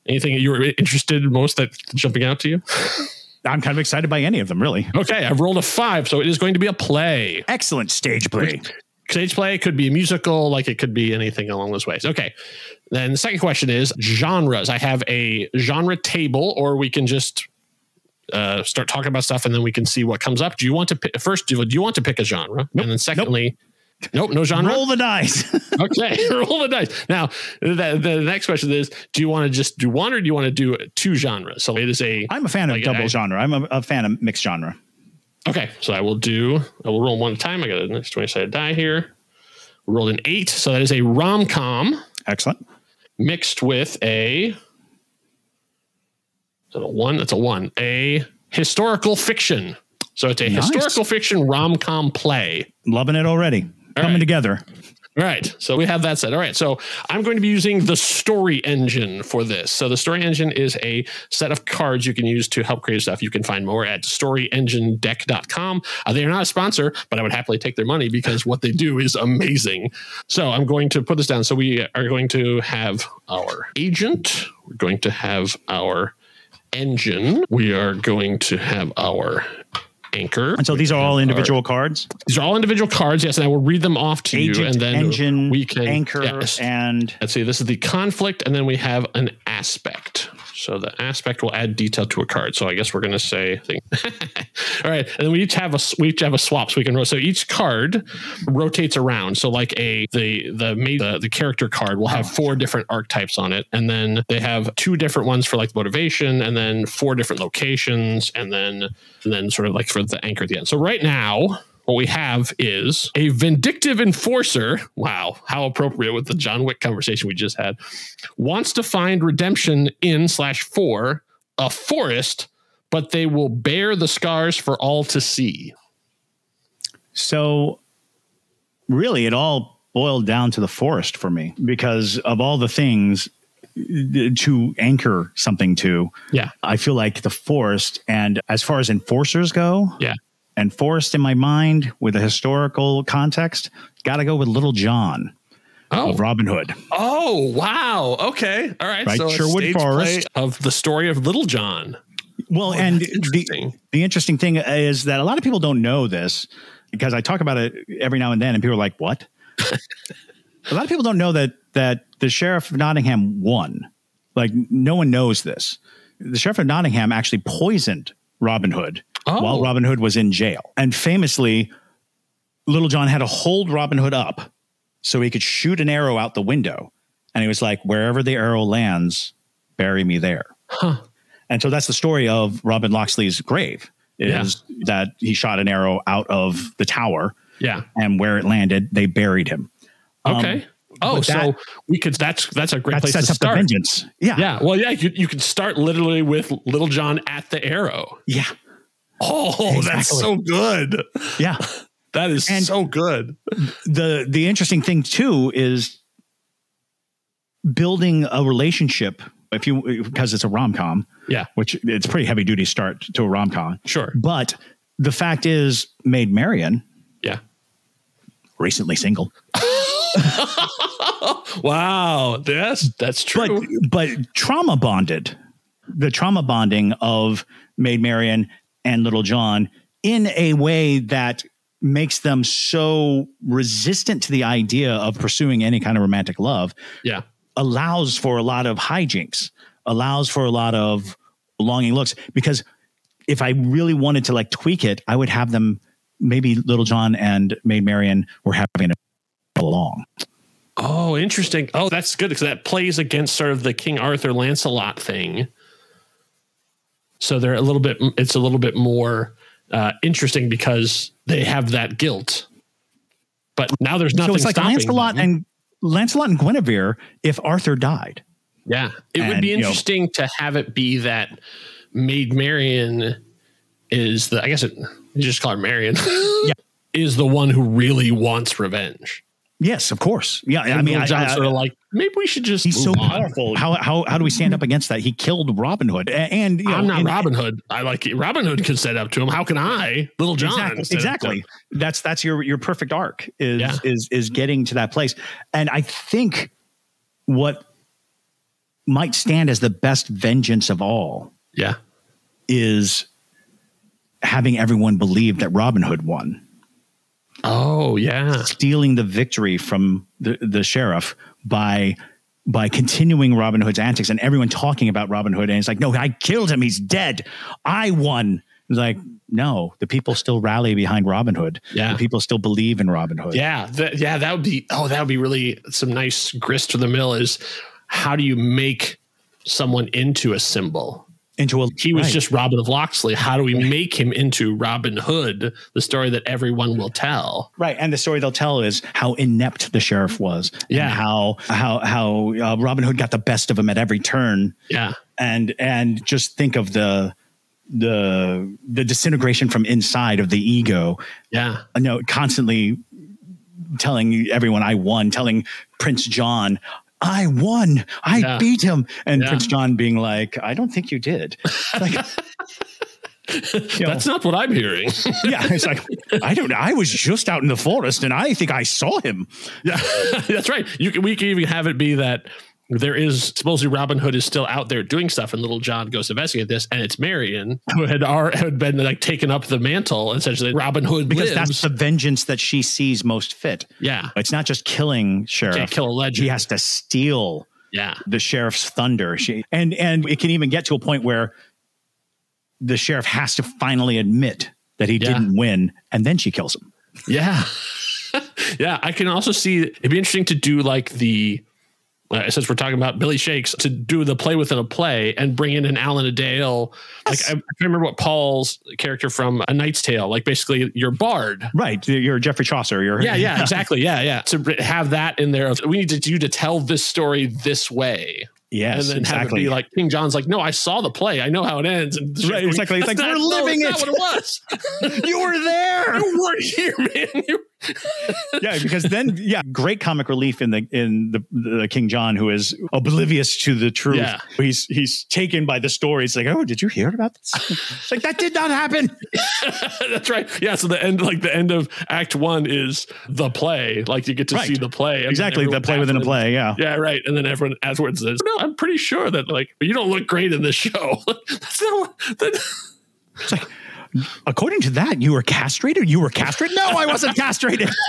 anything that you were interested in most that jumping out to you? I'm kind of excited by any of them, really. Okay, I've rolled a five, so it is going to be a play. Excellent stage play. stage play could be a musical like it could be anything along those ways okay then the second question is genres i have a genre table or we can just uh, start talking about stuff and then we can see what comes up do you want to pick first do, do you want to pick a genre and then secondly nope, no genre Roll the dice. okay roll the dice now the, the next question is do you want to just do one or do you want to do two genres so it is a I'm a fan of Like, double I- genre. I'm a, a fan of mixed genre. Okay, so I will do. I will roll one at a time. I got a nice twenty sided die here. Rolled an eight, so that is a rom com Excellent. mixed with a. Is that a one? That's a one. A historical fiction. So it's a Nice. historical fiction rom com play. Loving it already. Coming right. together. All right. So we have that set. All right. So I'm going to be using the story engine for this. So the story engine is a set of cards you can use to help create stuff. You can find more at storyenginedeck.com. Uh, they are not a sponsor, but I would happily take their money because what they do is amazing. So I'm going to put this down. So we are going to have our agent. We're going to have our engine. We are going to have our anchor. And so these are all individual cards. These are all individual cards. Yes, and I will read them off to you, and then engine, we can anchor, yes. and Let's see. This is the conflict, and then we have an aspect. So the aspect will add detail to a card. So I guess we're going to say. All right, and then we each have a we each have a swap, so we can ro- so each card rotates around. So like a the the the, the character card will have four different archetypes on it, and then they have two different ones for like motivation, and then four different locations, and then and then sort of like for the anchor at the end. So right now. What we have is a vindictive enforcer. Wow, how appropriate with the John Wick conversation we just had. Wants to find redemption in slash for a forest, but they will bear the scars for all to see. So really it all boiled down to the forest for me because of all the things uh, to anchor something to. Yeah. I feel like the forest and as far as enforcers go, Yeah. And forest in my mind with a historical context, got to go with Little John Oh, of Robin Hood. oh, wow. Okay. All right. Right, So Sherwood Forest. of the story of Little John. Well, oh, and that's the, the interesting thing is that a lot of people don't know this because I talk about it every now and then, and people are like, "What?" a lot of people don't know that that the sheriff of Nottingham won. Like, no one knows this. The sheriff of Nottingham actually poisoned Robin Hood Oh. while Robin Hood was in jail, and famously, Little John had to hold Robin Hood up so he could shoot an arrow out the window, and he was like, "Wherever the arrow lands, bury me there." Huh. And so that's the story of Robin Loxley's grave is that he shot an arrow out of the tower Yeah. and where it landed, they buried him. Um, Okay. Oh, But so that- we could. That's that's a great that place sets to up start. the vengeance. Yeah. Yeah. Well, yeah. You, you can start literally with Little John at the arrow. Yeah. Oh, that's so good. Yeah. That is And- so good. the the interesting thing too is building a relationship if you because it's a rom-com Yeah. which it's pretty heavy duty start to a rom-com Sure. but the fact is maid marian Yeah. recently single Wow. That's but true. but trauma bonded the trauma bonding of maid marian and little john in a way that makes them so resistant to the idea of pursuing any kind of romantic love yeah. allows for a lot of hijinks, allows for a lot of longing looks. Because if I really wanted to like tweak it, I would have them maybe Little John and Maid Marian were having a along. Oh, interesting. Oh, that's good because that plays against sort of the King Arthur Lancelot thing. So they're a little bit. It's a little bit more uh, interesting because they have that guilt. But now there's nothing. so it's like Lancelot them. and Lancelot and Guinevere if Arthur died. Yeah, it would And, be you know- interesting to have it be that Maid Marian is the. I guess it. You just call her Marian. Yeah. Is the one who really wants revenge. Yes, of course. Yeah, I mean, Little I, sort of like maybe we should just. he's so on. powerful. How, how how do we stand up against that? He killed Robin Hood, and you know, I'm not and- Robin Hood. I like Robin Hood can set up to him. How can I, Little John? exactly, set up to exactly. That's that's your your perfect arc is Yeah. is is getting to that place, and I think what might stand as the best vengeance of all Yeah, is having everyone believe that Robin Hood won, Oh yeah, stealing the victory from the the sheriff by by continuing Robin Hood's antics and everyone talking about Robin Hood and it's like no I killed him he's dead I won it's like no the people still rally behind Robin Hood Yeah. the people still believe in Robin Hood yeah, that, yeah. That would be. Oh, that would be really some nice grist to the mill. Is how do you make someone into a symbol? Into a He was right. just Robin of Locksley. How do we make him into Robin Hood? The story that everyone will tell. right and the story they'll tell is how inept the sheriff was and Yeah. how how how uh, Robin Hood got the best of him at every turn Yeah, and and just think of the the the disintegration from inside of the ego yeah, you know constantly telling everyone i won telling prince john i won i Yeah. beat him and Yeah. prince john being like i don't think you did like you know, that's not what I'm hearing. yeah it's like i don't i was just out in the forest and i think i saw him Yeah, that's right. You can, we can even have it be that there is supposedly Robin Hood is still out there doing stuff, and Little John goes to investigate this, and it's Marion who had ar- had been like taken up the mantle. Essentially, Robin Hood because lives. that's the vengeance that she sees most fit yeah, it's not just killing sheriff kill a legend. he has to steal yeah, the sheriff's thunder. She and and it can even get to a point where the sheriff has to finally admit that he Yeah. didn't win, and then she kills him. yeah, yeah. I can also see it'd be interesting to do like the. Uh, since we're talking about Billy Shakes, to do the play within a play and bring in an Alan-a-Dale, like I, I remember what Paul's character from A Knight's Tale, like basically your bard, Right, you're Geoffrey Chaucer. You're Yeah, yeah, exactly. Yeah, yeah. To have that in there, of, we need to you to tell this story this way, yes, and then have it exactly. be like King John's like, no, I saw the play, I know how it ends. And Right, exactly. It's "That's like, not- we're no, living that's it." What it was. you were there. you weren't here, man. Yeah, because then yeah, great comic relief in the in the, the King John who is oblivious to the truth. Yeah. He's he's taken by the story. It's like, oh, did you hear about this? It's like that did not happen. that's right. Yeah. So the end, like the end of Act One, is the play. Like you get to Right. see the play. Exactly, the play within a play. Yeah. Yeah, right. And then everyone afterwards says, "No, I'm pretty sure that like you don't look great in this show." That's not. That, It's like, according to that, you were castrated. You were castrated. No, I wasn't castrated.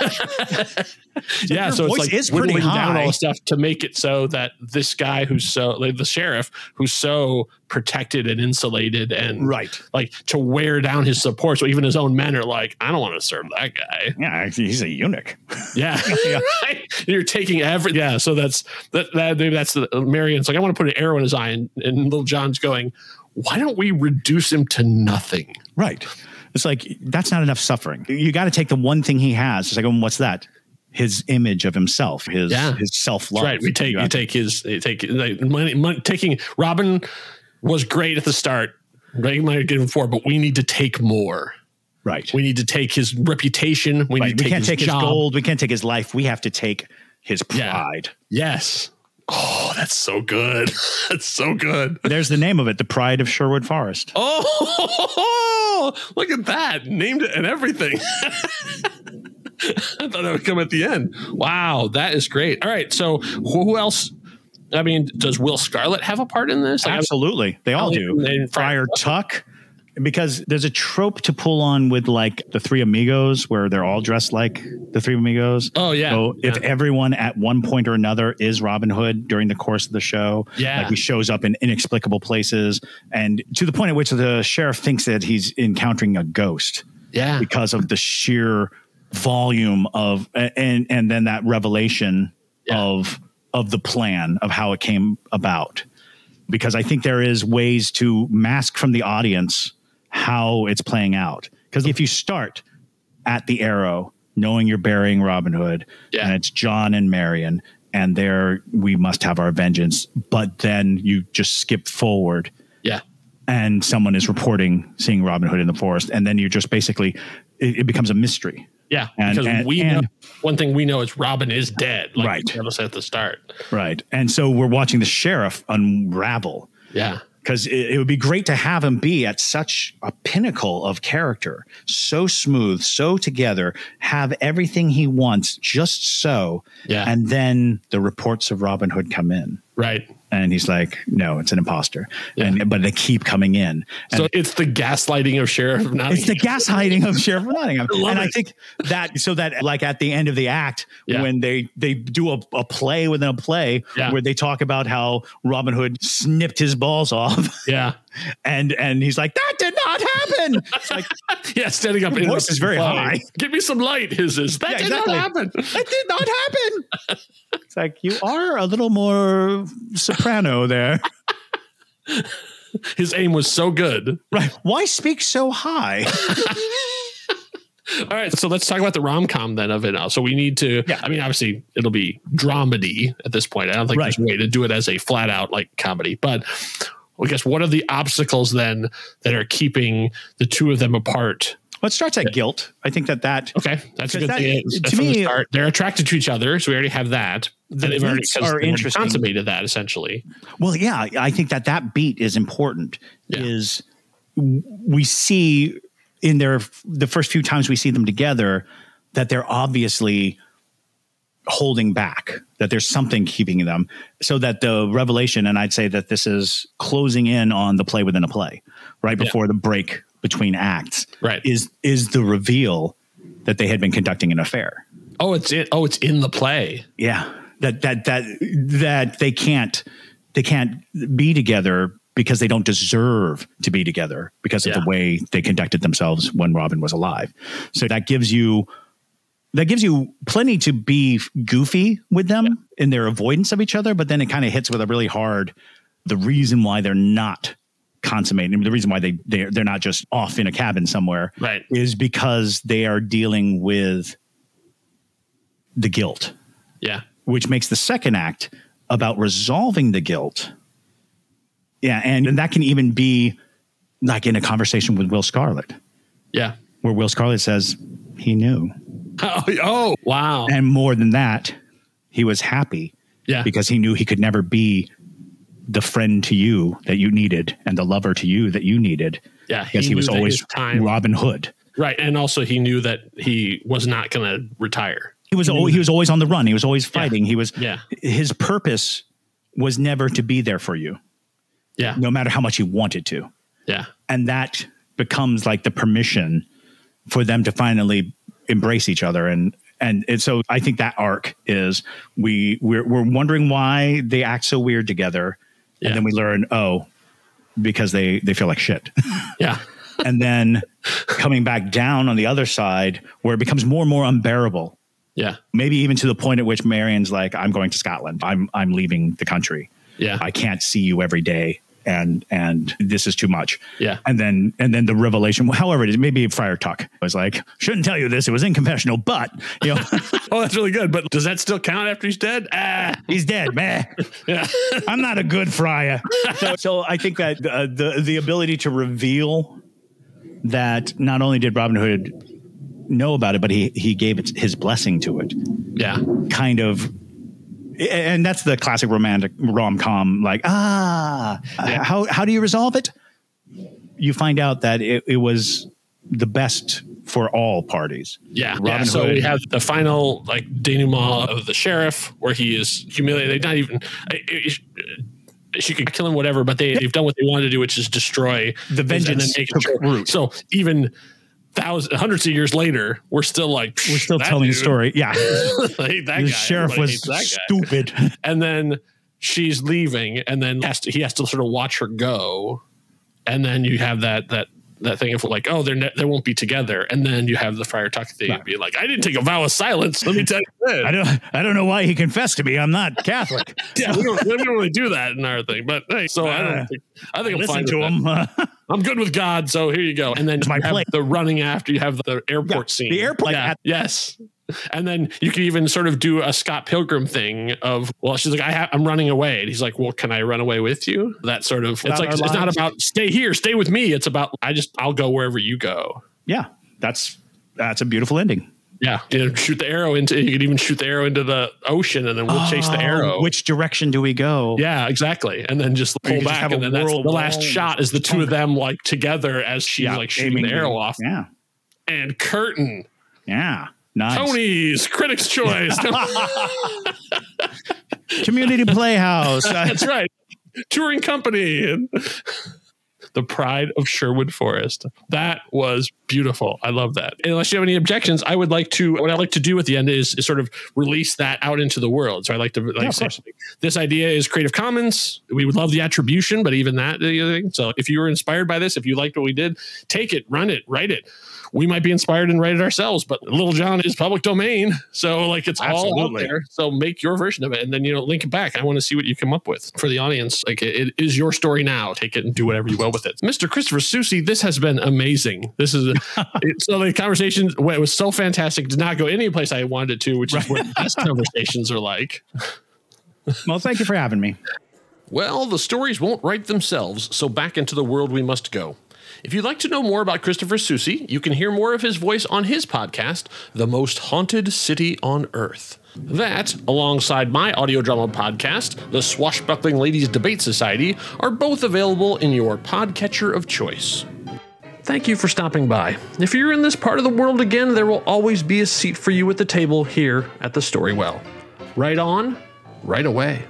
yeah, so it's like is pretty whittling down all the stuff to make it so that this guy who's so like the sheriff who's so protected and insulated and Right. like to wear down his support. So even his own men are like, I don't want to serve that guy. Yeah, he's a eunuch. Yeah, Yeah. Right? You're taking every yeah. So that's that. that maybe that's the Marion's like I want to put an arrow in his eye, and, and Little John's going. Why don't we reduce him to nothing? Right. It's like that's not enough suffering. You got to take the one thing he has. It's like, oh, what's that? his image of himself, his Yeah. his self love. Right. We take you take his you take like money, money taking Robin was great at the start. Right, might have given four, but we need to take more. right. We need to take his reputation. We Right. need to We take can't his take his gold. We can't take his life. We have to take his Yeah. pride. Yes. Oh, that's so good. That's so good. There's the name of it, the Pride of Sherwood Forest. Oh, look at that. Named it and everything. I thought that would come at the end. Wow, that is great. All right. So, who else? I mean, does Will Scarlet have a part in this? Like, Absolutely, they all do. Friar Tuck, because there's a trope to pull on with like the Three Amigos, where they're all dressed like the Three Amigos. Oh, yeah. So if everyone at one point or another is Robin Hood during the course of the show, Yeah. like he shows up in inexplicable places, and to the point at which the sheriff thinks that he's encountering a ghost yeah. because of the sheer volume of and and then that revelation Yeah. of of the plan of how it came about because i think there is ways to mask from the audience how it's playing out because if you start at the arrow knowing you're burying robin hood Yeah. and it's john and marion and there we must have our vengeance but then you just skip forward Yeah. and someone is reporting seeing Robin Hood in the forest, and then you're just basically it, it becomes a mystery. Yeah. And- because and- we and- know one thing we know is Robin is dead. Like Right. you told us at the start. Right. And so we're watching the sheriff unravel Yeah. Because it, it would be great to have him be at such a pinnacle of character, so smooth, so together, have everything he wants just so. Yeah. And then the reports of Robin Hood come in. Right. And he's like, no, it's an imposter. And but they keep coming in. And So it's the gaslighting of Sheriff Nottingham. It's the gaslighting of Sheriff Nottingham. love and I think that so that like at the end of the act, Yeah. when they they do a, a play within a play Yeah. where they talk about how Robin Hood snipped his balls off yeah. And and he's like, That did not happen. It's like Yeah. Standing up. Your voice is very play. high. Give me some light. His is that Yeah, did exactly. not happen. that did not happen. It's like you are a little more soprano there. His aim was so good. Right. Why speak so high? All right, so let's talk about the rom com then of it now. So we need to. Yeah. I mean, obviously, it'll be dramedy at this point. I don't think Right. there's a way to do it as a flat out like comedy. But I guess what are the obstacles then that are keeping the two of them apart? Well, it starts at guilt. I think that that Okay, that's a good that- thing. to the me- start, they're attracted to each other, so we already have that. The they've already are interesting. consummated that essentially. Well, yeah, I think that that beat is important. Yeah. Is we see in their the first few times we see them together that they're obviously holding back that there's something keeping them so that the revelation and i'd say that this is closing in on the play within a play right Yeah. before the break between acts Right. is is the reveal that they had been conducting an affair Oh, it's it. Oh, it's in the play. yeah that that that that they can't they can't be together because they don't deserve to be together because of Yeah. the way they conducted themselves when Robin was alive. So that gives you that gives you plenty to be goofy with them in their avoidance of each other, but then it kind of hits with a really hard the reason why they're not consummating the reason why they they're, they're not just off in a cabin somewhere Right. is because they are dealing with the guilt Yeah. which makes the second act about resolving the guilt. Yeah, and, and that can even be like in a conversation with Will Scarlet, Yeah. where Will Scarlet says he knew. Oh, oh wow. And more than that, he was happy Yeah. because he knew he could never be the friend to you that you needed and the lover to you that you needed. Yeah, Because he he, was always Robin Hood. Right, and also he knew that he was not going to retire. He was al- he was always on the run. He was always fighting. He was Yeah. his purpose was never to be there for you, Yeah, no matter how much he wanted to. yeah, and that becomes like the permission for them to finally embrace each other. And and, and so I think that arc is we we're, we're wondering why they act so weird together. Yeah. and then we learn oh because they they feel like shit. Yeah, and then coming back down on the other side where it becomes more and more unbearable. Yeah, maybe even to the point at which Marion's like I'm going to Scotland. I'm I'm leaving the country. Yeah, I can't see you every day and and this is too much. Yeah. And then and then the revelation, however it is, maybe Friar Tuck was like, shouldn't tell you this, it was inconfessional, but you know, Oh, that's really good. But does that still count after he's dead? Ah, he's dead, man. yeah. I'm not a good friar. So, so I think that uh, the the ability to reveal that not only did Robin Hood know about it, but he he gave it his blessing to it. yeah. Kind of. And that's the classic romantic rom com. Like, ah, Yeah. how how do you resolve it? You find out that it, it was the best for all parties. Yeah. Robin yeah. So Hood. we have the final like denouement of the sheriff where he is humiliated. Not even I- she could kill him, whatever, but they, they've done what they wanted to do, which is destroy The vengeance it took true. root. So even thousands, hundreds of years later, we're still like We're still telling the story. Yeah, the sheriff Everybody was hates that guy. stupid. and then she's leaving and then has to, he has to sort of watch her go and then you have that that that thing of like oh they're ne- they won't be together and then you have the friar tuck thing and be like i didn't take a vow of silence let me tell you this. I don't I don't know why he confessed to me. I'm not Catholic. yeah, we don't, we don't really do that in our thing but hey so i Uh, don't think i think i'm fine to him. that. i'm good with god so here you go and then my have the running after you have the airport Yeah, scene the airport- yeah, yes and then you can even sort of do a Scott Pilgrim thing of, well, she's like, I ha- I'm running away. And he's like, well, can I run away with you? That sort of, it's like, it's not about stay here, stay with me. It's about, I just, I'll go wherever you go. yeah, that's that's a beautiful ending. Yeah. You know, shoot the arrow into, you could even shoot the arrow into the ocean and then we'll chase the Oh, arrow. Which direction do we go? yeah, exactly. And then just pull could just back. And then that's the last shot is the two of them like together as she's Yeah, like shooting the arrow off. Yeah, And curtain, yeah, nice. Tony's Critics' Choice. Community Playhouse. That's right. Touring company the pride of Sherwood Forest. That was beautiful. I love that. And unless you have any objections, I would like to. What I like to do at the end is, is sort of release that out into the world. So I like to like of say, this idea is Creative Commons. We would love the attribution, but even that, the other thing. So if you were inspired by this, if you liked what we did, take it, run it, write it. We might be inspired and write it ourselves, but Little John is public domain. So like it's all out there. So make your version of it and then, you know, link it back. I want to see what you come up with for the audience. Like it, it is your story now. Take it and do whatever you will with it. Mr. Christopher Soucy, this has been amazing. This is it, so the conversation it was so fantastic. Did not go any place I wanted it to, which is what best conversations are like. well, thank you for having me. Well, the stories won't write themselves, so back into the world we must go. If you'd like to know more about Christopher Soucy, you can hear more of his voice on his podcast, The Most Haunted City on Earth. That, alongside my audio drama podcast, The Swashbuckling Ladies Debate Society, are both available in your podcatcher of choice. Thank you for stopping by. If you're in this part of the world again, there will always be a seat for you at the table here at the Story Well. Right on, right away.